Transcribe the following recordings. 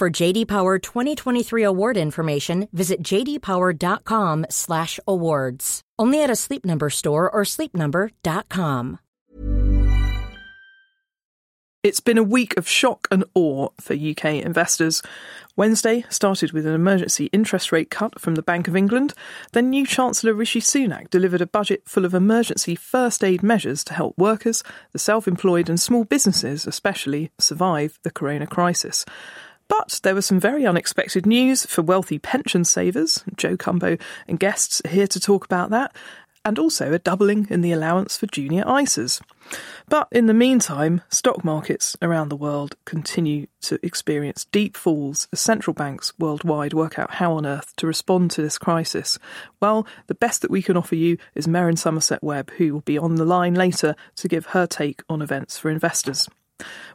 For JD Power 2023 award information, visit jdpower.com/awards. Only at a Sleep Number store or sleepnumber.com. It's been a week of shock and awe for UK investors. Wednesday started with an emergency interest rate cut from the Bank of England. Then new Chancellor Rishi Sunak delivered a budget full of emergency first aid measures to help workers, the self employed, and small businesses, especially, survive the corona crisis. But there was some very unexpected news for wealthy pension savers. Joe Cumbo and guests are here to talk about that, and also a doubling in the allowance for junior ISAs. But in the meantime, stock markets around the world continue to experience deep falls as central banks worldwide work out how on earth to respond to this crisis. Well, the best that we can offer you is Merryn Somerset Webb, who will be on the line later to give her take on events for investors.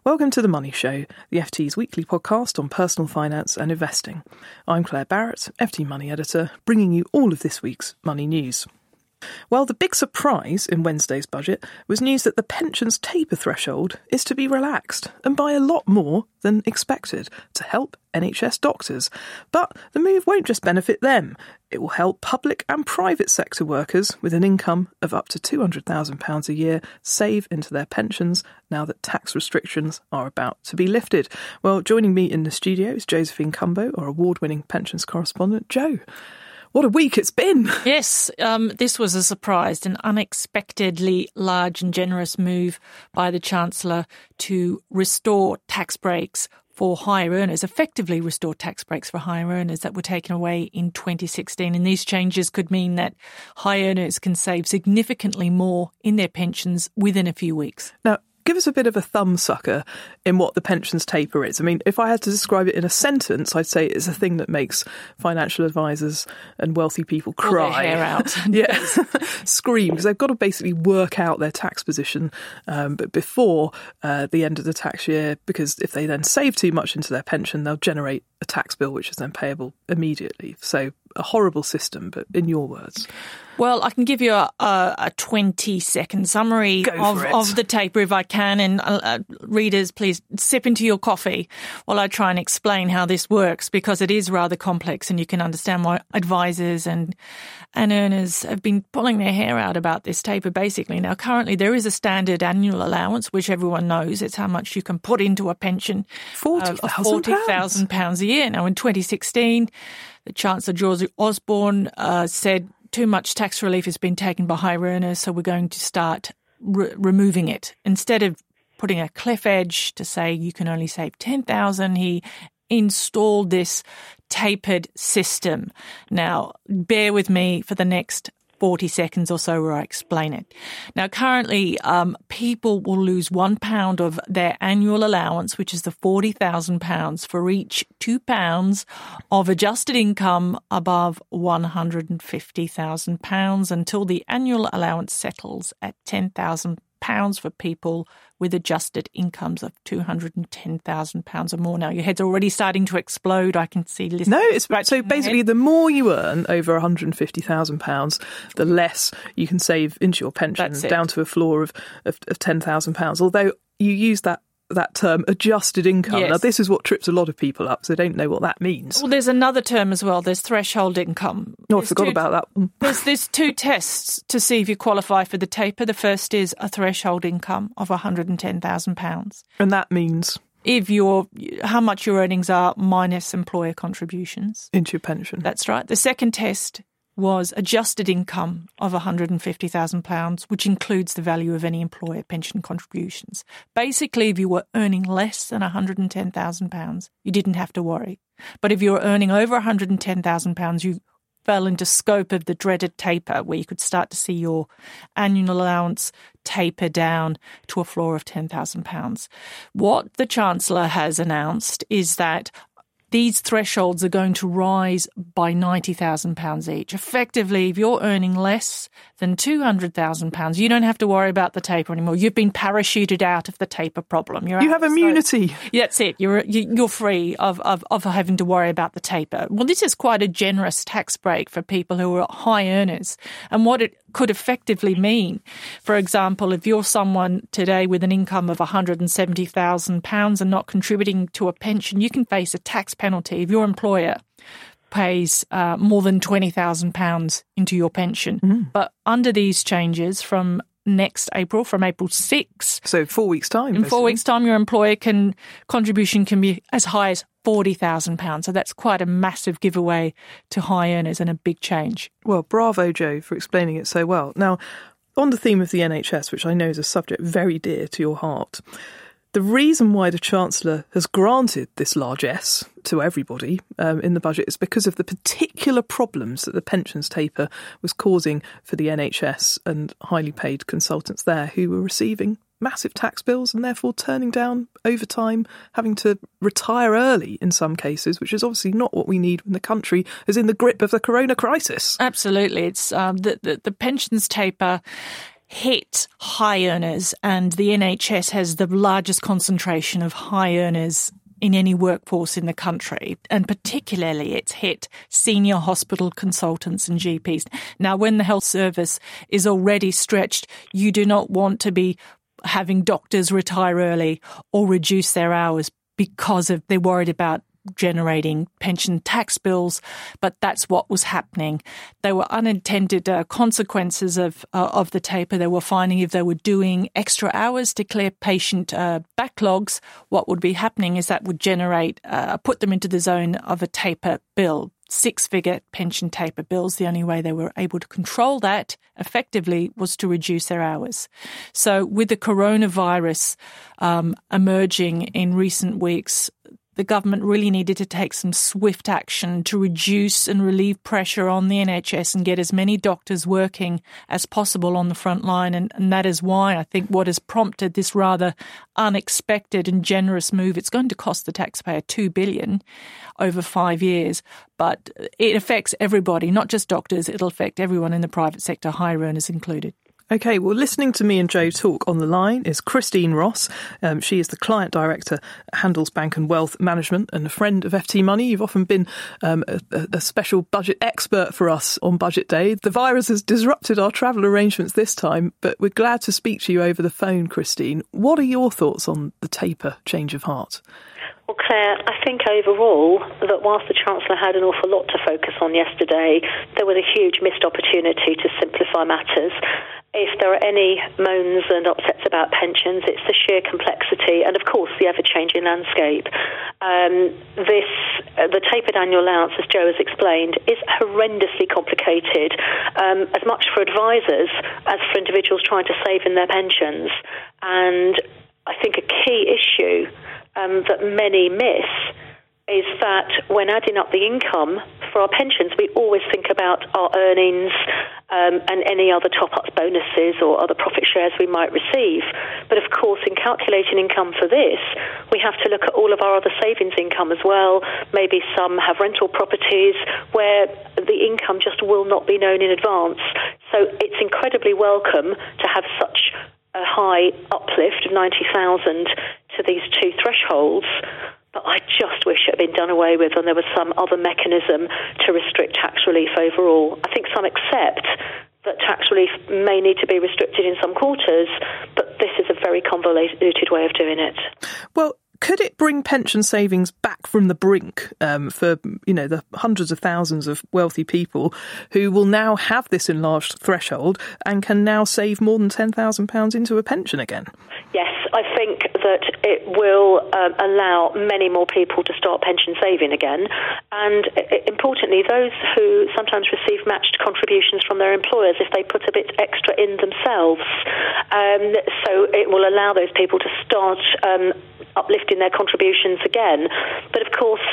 Welcome to The Money Show, the FT's weekly podcast on personal finance and investing. I'm Claire Barrett, FT Money Editor, bringing you all of this week's money news. Well, the big surprise in Wednesday's budget was news that the pensions taper threshold is to be relaxed, and by a lot more than expected, to help NHS doctors. But the move won't just benefit them, it will help public and private sector workers with an income of up to £200,000 a year save into their pensions now that tax restrictions are about to be lifted. Well, joining me in the studio is Josephine Cumbo, our award winning pensions correspondent. Joe, what a week it's been. Yes, um, this was a surprise, an unexpectedly large and generous move by the Chancellor to restore tax breaks for higher earners, effectively restore tax breaks for higher earners that were taken away in 2016. And these changes could mean that high earners can save significantly more in their pensions within a few weeks. Now, give us a bit of a thumbsucker in what the pensions taper is. I mean, if I had to describe it in a sentence, I'd say it's a thing that makes financial advisors and wealthy people cry. hair out. yeah, scream because they've got to basically work out their tax position, um, but before uh, the end of the tax year, because if they then save too much into their pension, they'll generate a tax bill which is then payable immediately. So a horrible system, but in your words. Well, I can give you a, a, a 20 second summary of, of the taper if I can. And uh, uh, readers, please sip into your coffee while I try and explain how this works because it is rather complex and you can understand why advisors and, and earners have been pulling their hair out about this taper basically. Now, currently there is a standard annual allowance, which everyone knows. It's how much you can put into a pension. £40,000 £40, a year. Now, in 2016, the Chancellor George Osborne uh, said too much tax relief has been taken by high earners, so we're going to start re- removing it. Instead of putting a cliff edge to say you can only save 10,000, he installed this tapered system. Now, bear with me for the next 40 seconds or so where I explain it. Now, currently, um, people will lose one pound of their annual allowance, which is the £40,000 for each two pounds of adjusted income above £150,000 until the annual allowance settles at £10,000 for people with adjusted incomes of £210,000 or more. Now, your head's already starting to explode. I can see No, it's right. so basically the more you earn over £150,000, the less you can save into your pension down to a floor of, of, of £10,000. Although you use that that term adjusted income. Yes. Now, this is what trips a lot of people up, so they don't know what that means. Well, there's another term as well. There's threshold income. No, there's I forgot two, about that one. There's, there's two tests to see if you qualify for the taper. The first is a threshold income of £110,000. And that means? if your how much your earnings are minus employer contributions into your pension. That's right. The second test was adjusted income of £150,000, which includes the value of any employer pension contributions. Basically, if you were earning less than £110,000, you didn't have to worry. But if you were earning over £110,000, you fell into scope of the dreaded taper, where you could start to see your annual allowance taper down to a floor of £10,000. What the Chancellor has announced is that these thresholds are going to rise by £90,000 each. Effectively, if you're earning less than £200,000, you don't have to worry about the taper anymore. You've been parachuted out of the taper problem. You're you have immunity. That's it. You're, you're free of, of, of having to worry about the taper. Well, this is quite a generous tax break for people who are high earners. And what it could effectively mean. For example, if you're someone today with an income of £170,000 and not contributing to a pension, you can face a tax penalty if your employer pays uh, more than £20,000 into your pension. Mm. But under these changes from next April, from April 6. So four weeks' time. In basically. four weeks' time, your employer can contribution can be as high as £40,000. So that's quite a massive giveaway to high earners and a big change. Well, bravo, Joe, for explaining it so well. Now, on the theme of the NHS, which I know is a subject very dear to your heart, the reason why the Chancellor has granted this largesse to everybody um, in the budget is because of the particular problems that the pensions taper was causing for the NHS and highly paid consultants there who were receiving massive tax bills and therefore turning down overtime, having to retire early in some cases, which is obviously not what we need when the country is in the grip of the corona crisis. Absolutely. It's um, the, the, the pensions taper hit high earners, and the NHS has the largest concentration of high earners in any workforce in the country, and particularly it's hit senior hospital consultants and GPs. Now, when the health service is already stretched, you do not want to be having doctors retire early or reduce their hours because of they're worried about generating pension tax bills, but that's what was happening. There were unintended uh, consequences of uh, of the taper. They were finding if they were doing extra hours to clear patient uh, backlogs, what would be happening is that would generate uh, put them into the zone of a taper bill six figure pension taper bills. The only way they were able to control that effectively was to reduce their hours. So, with the coronavirus um, emerging in recent weeks, the government really needed to take some swift action to reduce and relieve pressure on the NHS and get as many doctors working as possible on the front line. And, and, that is why I think what has prompted this rather unexpected and generous move, it's going to cost the taxpayer two billion over five years, but it affects everybody, not just doctors. It'll affect everyone in the private sector, higher earners included. Okay, well, listening to me and Joe talk on the line is Christine Ross. Um, she is the client director at Handelsbanken and Wealth Management and a friend of FT Money. You've often been um, a, a, special budget expert for us on Budget Day. The virus has disrupted our travel arrangements this time, but we're glad to speak to you over the phone, Christine. What are your thoughts on the taper change of heart? Well, Claire, I think overall that whilst the Chancellor had an awful lot to focus on yesterday, there was a huge missed opportunity to simplify matters if there are any moans and upsets about pensions, it's the sheer complexity and, of course, the ever-changing landscape. Um, this, uh, the tapered annual allowance, as Joe has explained, is horrendously complicated, um, as much for advisors as for individuals trying to save in their pensions. And I think a key issue um, that many miss is that when adding up the income for our pensions, we always think about our earnings um, and any other top ups, bonuses, or other profit shares we might receive. But of course, in calculating income for this, we have to look at all of our other savings income as well. Maybe some have rental properties where the income just will not be known in advance. So it's incredibly welcome to have such a high uplift of 90,000 to these two thresholds but I just wish it had been done away with and there was some other mechanism to restrict tax relief overall. I think some accept that tax relief may need to be restricted in some quarters, but this is a very convoluted way of doing it. Well, could it bring pension savings back from the brink um, for you know the hundreds of thousands of wealthy people who will now have this enlarged threshold and can now save more than ten thousand pounds into a pension again. Yes, I think that it will um, allow many more people to start pension saving again, and uh, importantly, those who sometimes receive matched contributions from their employers if they put a bit extra in themselves. Um, so it will allow those people to start um, uplifting their contributions again. But of course,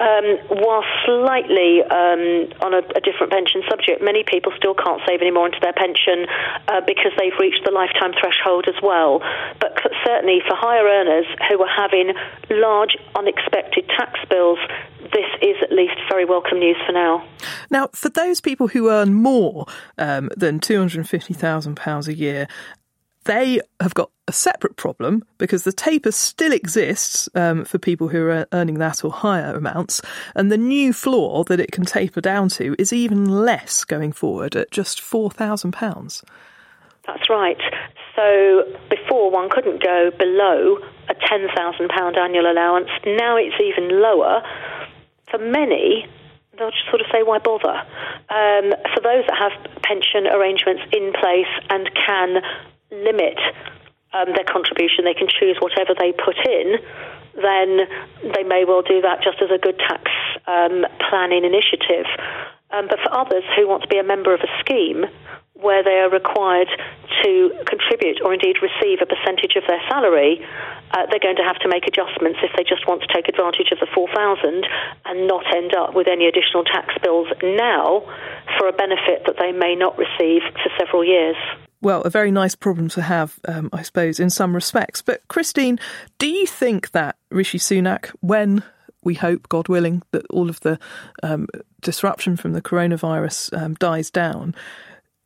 um, while slightly um, on a, a, different pension subject, many people still can't save any more into their pension uh, because they've reached the lifetime threshold as well. But certainly for higher earners who are having large unexpected tax bills, this is at least very welcome news for now. Now, for those people who earn more um, than £250,000 a year they have got a separate problem because the taper still exists um, for people who are earning that or higher amounts, and the new floor that it can taper down to is even less going forward at just £4,000. That's right. So before one couldn't go below a £10,000 annual allowance. Now it's even lower. For many, they'll just sort of say, why bother? Um, for those that have pension arrangements in place and can limit um, their contribution, they can choose whatever they put in, then they may well do that just as a good tax um, planning initiative. Um, but for others who want to be a member of a scheme where they are required to contribute or indeed receive a percentage of their salary, uh, they're going to have to make adjustments if they just want to take advantage of the 4,000 and not end up with any additional tax bills now for a benefit that they may not receive for several years well, a very nice problem to have, um, I suppose, in some respects. But Christine, do you think that Rishi Sunak, when we hope, God willing, that all of the um, disruption from the coronavirus um, dies down,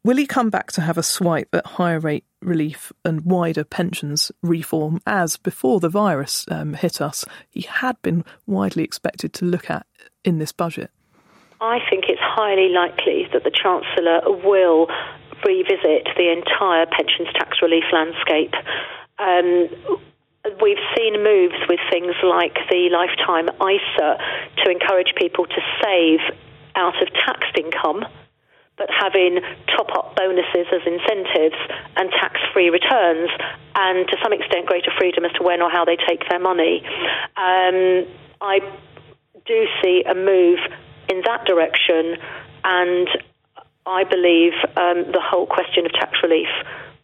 will he come back to have a swipe at higher rate relief and wider pensions reform as before the virus um, hit us, he had been widely expected to look at in this budget? I think it's highly likely that the Chancellor will revisit the entire pensions tax relief landscape. Um, we've seen moves with things like the lifetime ISA to encourage people to save out of taxed income, but having top up bonuses as incentives and tax free returns, and to some extent greater freedom as to when or how they take their money. Um, I do see a move in that direction, and I believe um, the whole question of tax relief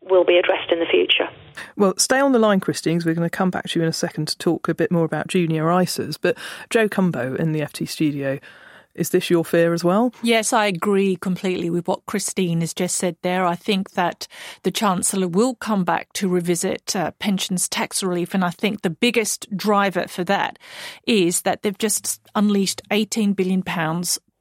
will be addressed in the future. Well, stay on the line, Christine, because we're going to come back to you in a second to talk a bit more about junior ISAs. But Joe Cumbo in the FT studio, is this your fear as well? Yes, I agree completely with what Christine has just said there. I think that the Chancellor will come back to revisit uh, pensions tax relief. And I think the biggest driver for that is that they've just unleashed £18 billion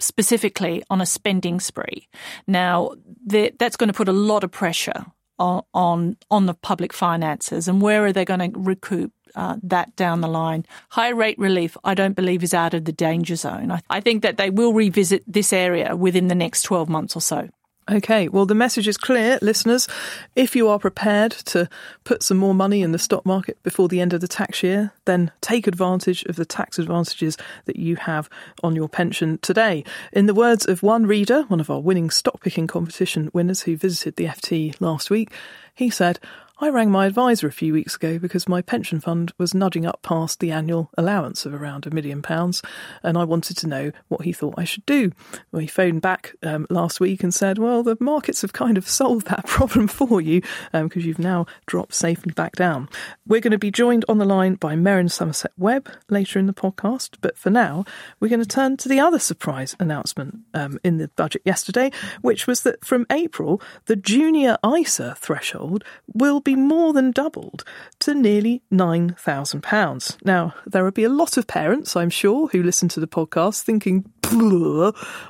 specifically on a spending spree. Now, that's going to put a lot of pressure on, on, the public finances, and where are they going to recoup uh, that down the line? High rate relief, I don't believe, is out of the danger zone. I, I think that they will revisit this area within the next 12 months or so. Okay, well, the message is clear, listeners. If you are prepared to put some more money in the stock market before the end of the tax year, then take advantage of the tax advantages that you have on your pension today. In the words of one reader, one of our winning stock picking competition winners who visited the FT last week, he said, I rang my advisor a few weeks ago because my pension fund was nudging up past the annual allowance of around a million pounds, and I wanted to know what he thought I should do. Well, he phoned back um, last week and said, Well, the markets have kind of solved that problem for you because um, you've now dropped safely back down. We're going to be joined on the line by Merryn Somerset Webb later in the podcast, but for now, we're going to turn to the other surprise announcement um, in the budget yesterday, which was that from April, the junior ISA threshold will be more than doubled to nearly £9,000. Now, there would be a lot of parents, I'm sure, who listen to the podcast thinking,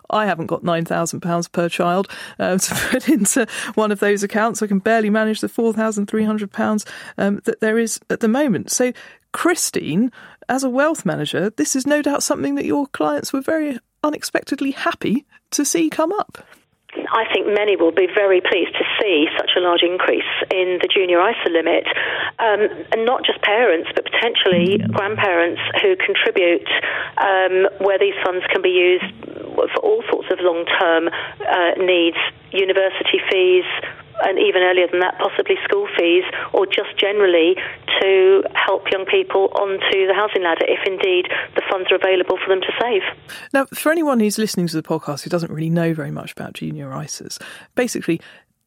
I haven't got £9,000 per child uh, to put into one of those accounts. I can barely manage the £4,300 um, that there is at the moment. So, Christine, as a wealth manager, this is no doubt something that your clients were very unexpectedly happy to see come up. I think many will be very pleased to see such a large increase in the junior ISA limit, um, and not just parents, but potentially grandparents who contribute, um, where these funds can be used for all sorts of long-term uh, needs, university fees, and even earlier than that, possibly school fees, or just generally to help young people onto the housing ladder if indeed the funds are available for them to save. Now, for anyone who's listening to the podcast who doesn't really know very much about junior ISAs, basically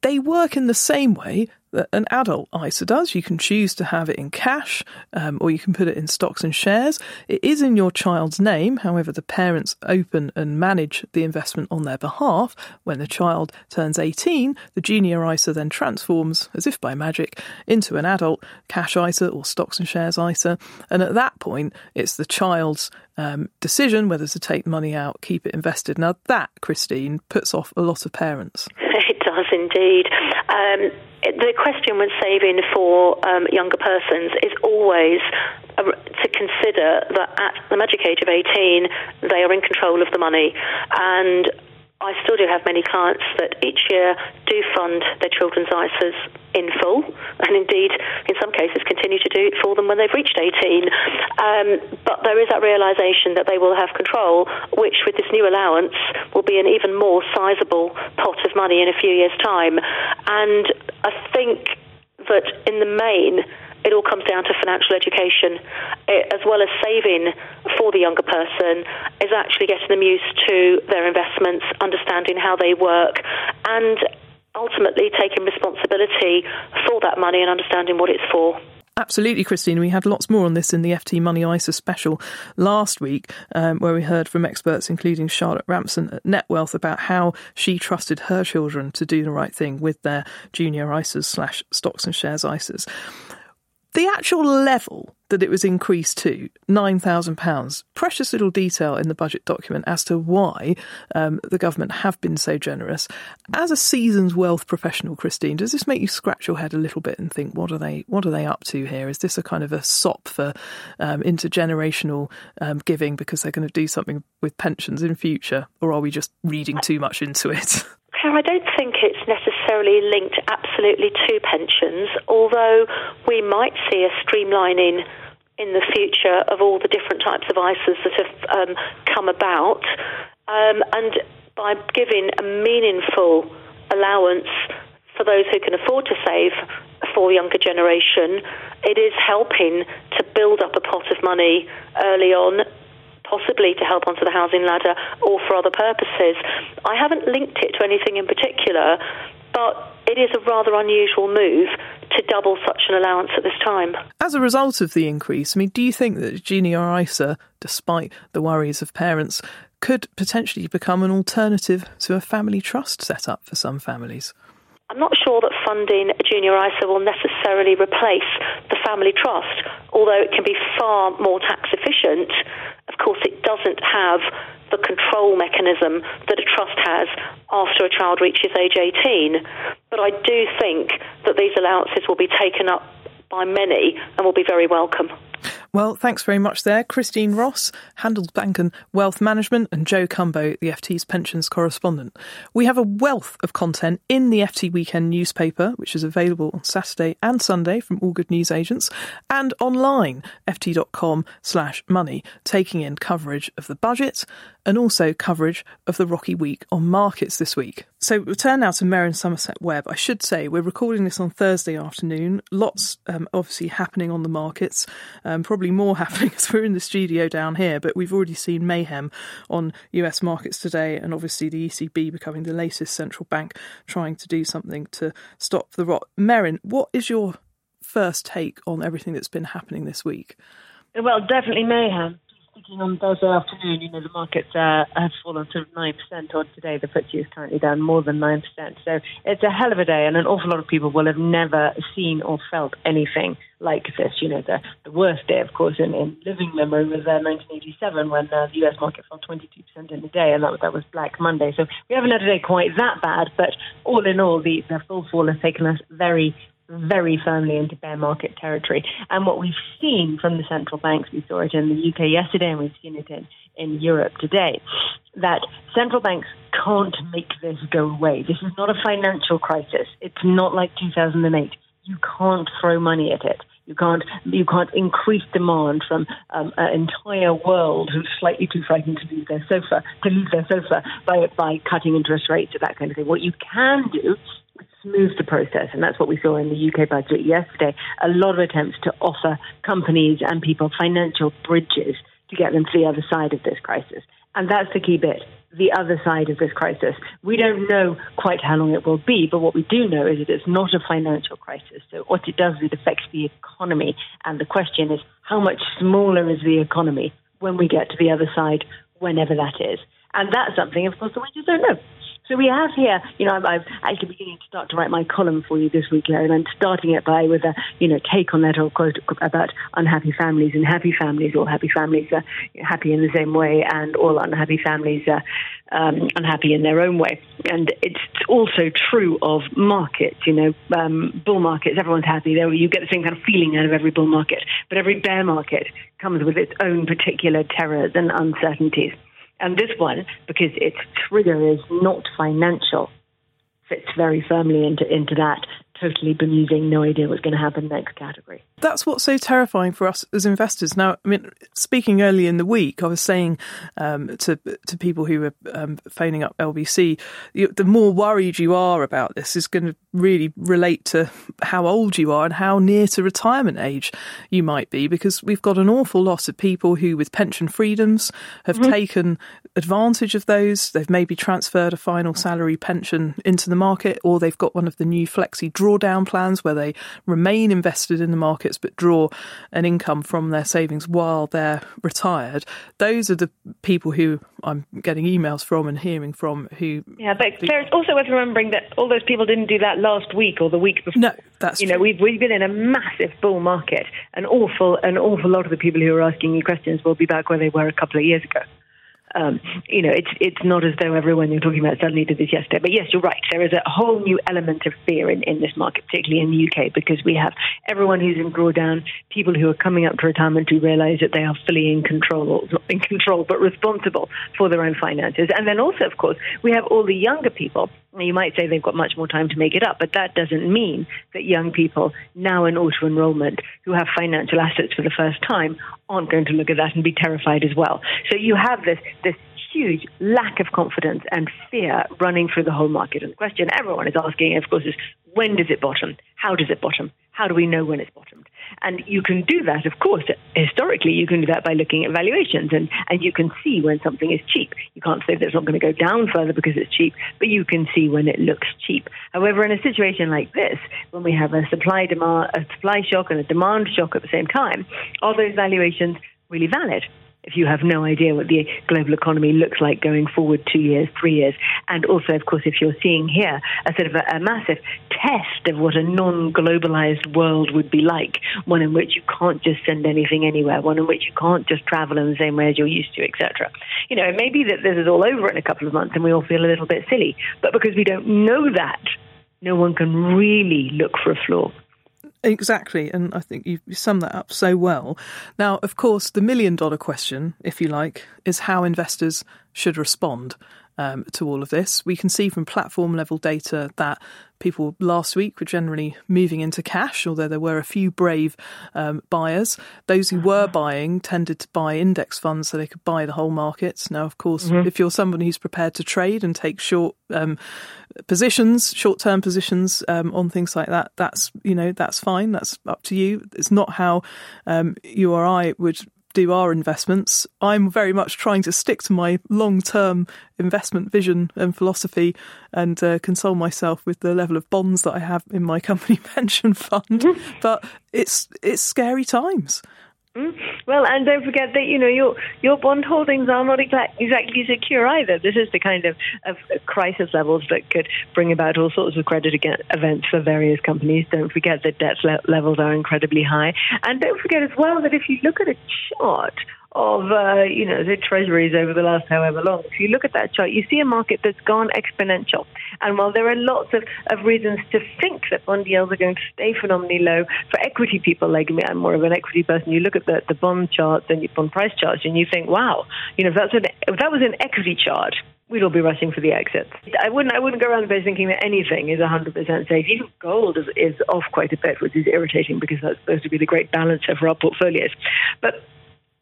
they work in the same way that an adult ISA does. You can choose to have it in cash um, or you can put it in stocks and shares. It is in your child's name, however, the parents open and manage the investment on their behalf. When the child turns 18, the junior ISA then transforms, as if by magic, into an adult cash ISA or stocks and shares ISA. And at that point, it's the child's um, decision whether to take money out, keep it invested. Now, that, Christine, puts off a lot of parents. Does indeed. Um, the question when saving for um, younger persons is always uh, to consider that at the magic age of 18, they are in control of the money. And I still do have many clients that each year do fund their children's ISAs in full, and indeed, in some cases, continue to do it for them when they've reached 18. Um, but there is that realization that they will have control, which, with this new allowance, will be an even more sizable pot of money in a few years' time. And I think that in the main, it all comes down to financial education, it, as well as saving for the younger person, is actually getting them used to their investments, understanding how they work, and ultimately taking responsibility for that money and understanding what it's for. Absolutely, Christine. We had lots more on this in the FT Money ISA special last week, um, where we heard from experts, including Charlotte Ransom at NetWealth, about how she trusted her children to do the right thing with their junior ISAs slash stocks and shares ISAs. The actual level that it was increased to, £9,000, precious little detail in the budget document as to why um, the government have been so generous. As a seasoned wealth professional, Christine, does this make you scratch your head a little bit and think, what are they, what are they up to here? Is this a kind of a sop for um, intergenerational um, giving because they're going to do something with pensions in future? Or are we just reading too much into it? I don't think it's necessarily linked absolutely to pensions, although we might see a streamlining in the future of all the different types of ISAs that have um, come about. Um, and by giving a meaningful allowance for those who can afford to save for younger generation, it is helping to build up a pot of money early on possibly to help onto the housing ladder or for other purposes. I haven't linked it to anything in particular, but it is a rather unusual move to double such an allowance at this time. As a result of the increase, I mean, do you think that Junior ISA, despite the worries of parents, could potentially become an alternative to a family trust set up for some families? I'm not sure that funding a junior ISA will necessarily replace the family trust, although it can be far more tax efficient. Of course, it doesn't have the control mechanism that a trust has after a child reaches age 18. But I do think that these allowances will be taken up by many and will be very welcome. Well, thanks very much there. Christine Ross, Handelsbanken Wealth Management, and Joe Cumbo, the FT's pensions correspondent. We have a wealth of content in the FT Weekend newspaper, which is available on Saturday and Sunday from all good news agents, and online, ft.com slash money, taking in coverage of the budget and also coverage of the Rocky Week on markets this week. So we'll turn now to Merryn Somerset Webb. I should say we're recording this on Thursday afternoon. Lots um, obviously happening on the markets, um, probably more happening as we're in the studio down here, but we've already seen mayhem on US markets today, and obviously the ECB becoming the latest central bank trying to do something to stop the rot. Merryn, what is your first take on everything that's been happening this week? Well, definitely mayhem speaking on Thursday afternoon, you know, the markets uh, have fallen of 9% on today. The FTSE is currently down more than 9%. So it's a hell of a day, and an awful lot of people will have never seen or felt anything like this. You know, the, the worst day, of course, in, in living memory was uh, 1987 when uh, the US market fell 22% in a day, and that, was that was Black Monday. So we haven't had a day quite that bad, but all in all, the, the full fall has taken us very, very firmly into bear market territory. And what we've seen from the central banks, we saw it in the UK yesterday and we've seen it in, in Europe today, that central banks can't make this go away. This is not a financial crisis. It's not like 2008. You can't throw money at it. You can't you can't increase demand from um, an entire world who's slightly too frightened to leave their sofa to leave their sofa by by cutting interest rates or that kind of thing. What you can do smooth the process. And that's what we saw in the UK budget yesterday. A lot of attempts to offer companies and people financial bridges to get them to the other side of this crisis. And that's the key bit the other side of this crisis. We don't know quite how long it will be, but what we do know is that it's not a financial crisis. So what it does is it affects the economy. And the question is, how much smaller is the economy when we get to the other side, whenever that is? And that's something, of course, that we just don't know. So we have here, you know, I'm, I'm, actually beginning to start to write my column for you this week, Larry, and I'm starting it by with a, you know, take on that whole quote about unhappy families and happy families. All happy families are happy in the same way, and all unhappy families are um, unhappy in their own way. And it's also true of markets. You know, um, bull markets, everyone's happy. There, you get the same kind of feeling out of every bull market, but every bear market comes with its own particular terrors and uncertainties. And this one, because its trigger is not financial, fits very firmly into, into that totally bemusing, no idea what's going to happen next category. That's what's so terrifying for us as investors. Now, I mean, speaking early in the week, I was saying um, to to people who were um, phoning up LBC, the more worried you are about this is going to really relate to how old you are and how near to retirement age you might be, because we've got an awful lot of people who, with pension freedoms, have mm-hmm. taken advantage of those. They've maybe transferred a final salary pension into the market, or they've got one of the new flexi drawdown plans where they remain invested in the markets but draw an income from their savings while they're retired. Those are the people who I'm getting emails from and hearing from who. Yeah, but it's also worth remembering that all those people didn't do that last week or the week before. No, that's you true. know we've we've been in a massive bull market. An awful an awful lot of the people who are asking you questions will be back where they were a couple of years ago. Um, you know, it's it's not as though everyone you're talking about suddenly did this yesterday. But yes, you're right. There is a whole new element of fear in, in this market, particularly in the UK, because we have everyone who's in drawdown, people who are coming up to retirement who realise that they are fully in control, or not in control, but responsible for their own finances. And then also, of course, we have all the younger people you might say they've got much more time to make it up, but that doesn't mean that young people now in auto enrollment who have financial assets for the first time aren't going to look at that and be terrified as well. So you have this this huge lack of confidence and fear running through the whole market. And the question everyone is asking, of course, is when does it bottom? How does it bottom? How do we know when it's bottomed? And you can do that, of course. Historically, you can do that by looking at valuations, and, and you can see when something is cheap. You can't say that it's not going to go down further because it's cheap, but you can see when it looks cheap. However, in a situation like this, when we have a supply demand, a supply shock and a demand shock at the same time, are those valuations really valid? If you have no idea what the global economy looks like going forward two years, three years. And also, of course, if you're seeing here a sort of a, a massive test of what a non globalized world would be like, one in which you can't just send anything anywhere, one in which you can't just travel in the same way as you're used to, etc. You know, it may be that this is all over in a couple of months and we all feel a little bit silly, but because we don't know that, no one can really look for a flaw. Exactly, and I think you sum that up so well. Now, of course, the million dollar question, if you like, is how investors should respond um, to all of this. We can see from platform level data that people last week were generally moving into cash, although there were a few brave um, buyers. Those who were buying tended to buy index funds so they could buy the whole markets. Now, of course, mm-hmm. if you're somebody who's prepared to trade and take short um, positions, short term positions um, on things like that, that's you know that's fine. That's up to you. It's not how um, you or I would do our investments, I'm very much trying to stick to my long term investment vision and philosophy and uh, console myself with the level of bonds that I have in my company pension fund. Mm-hmm. But it's it's scary times. Mm. Well, and don't forget that you know your your bond holdings are not exactly secure either. This is the kind of, of crisis levels that could bring about all sorts of credit events for various companies. Don't forget that debt le- levels are incredibly high, and don't forget as well that if you look at a chart of uh, you know the treasuries over the last however long. If you look at that chart, you see a market that's gone exponential. And while there are lots of, of reasons to think that bond yields are going to stay phenomenally low for equity people like me, I'm more of an equity person. You look at the, the bond charts and your bond price charts, and you think, wow, you know, if that's an, if that was an equity chart, we'd all be rushing for the exits. I wouldn't I wouldn't go around the thinking that anything is 100% safe. Even gold is, is off quite a bit, which is irritating because that's supposed to be the great balancer for our portfolios. But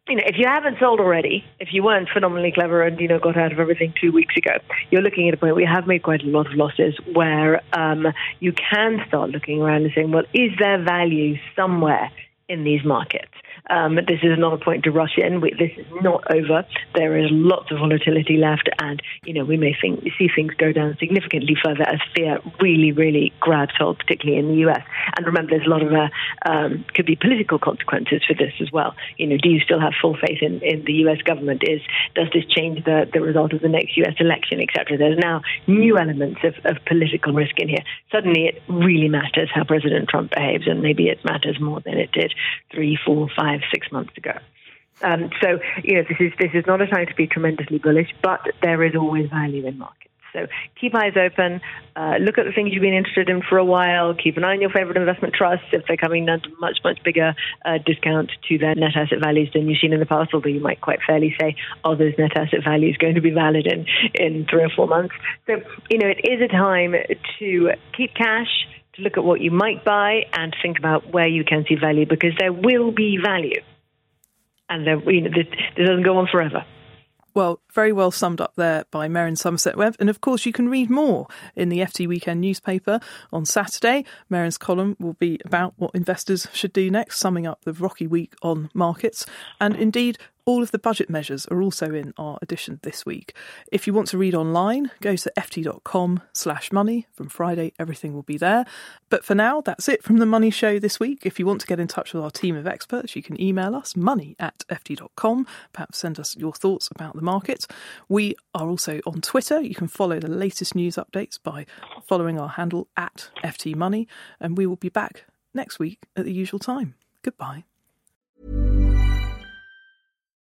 you know, if you haven't sold already, if you weren't phenomenally clever and you know got out of everything two weeks ago, you're looking at a point where you have made quite a lot of losses, where um, you can start looking around and saying, well, is there value somewhere in these markets? Um, this is not a point to rush in. We, this is not over. There is lots of volatility left, and you know we may think, see things go down significantly further as fear really, really grabs hold, particularly in the US. And remember, there's a lot of uh, um, could be political consequences for this as well. You know, do you still have full faith in, in the US government? Is does this change the, the result of the next US election, etc.? There's now new elements of, of political risk in here. Suddenly, it really matters how President Trump behaves, and maybe it matters more than it did three, four, five five, six months ago. Um, so, you know, this is this is not a time to be tremendously bullish, but there is always value in markets. So keep eyes open. Uh, look at the things you've been interested in for a while. Keep an eye on your favorite investment trusts if they're coming down to much, much bigger uh, discount to their net asset values than you've seen in the past, although you might quite fairly say, are those net asset values going to be valid in, in three or four months? So, you know, it is a time to keep cash, to look at what you might buy and think about where you can see value because there will be value. And there, you know, this, this doesn't go on forever. Well, very well summed up there by Merryn Somerset Webb. And of course, you can read more in the FT Weekend newspaper on Saturday. Merryn's column will be about what investors should do next, summing up the rocky week on markets. And indeed, all of the budget measures are also in our edition this week. If you want to read online, go to ft.com slash money. From Friday, everything will be there. But for now, that's it from the Money Show this week. If you want to get in touch with our team of experts, you can email us money at ft.com. Perhaps send us your thoughts about the market. We are also on Twitter. You can follow the latest news updates by following our handle at ftmoney. And we will be back next week at the usual time. Goodbye.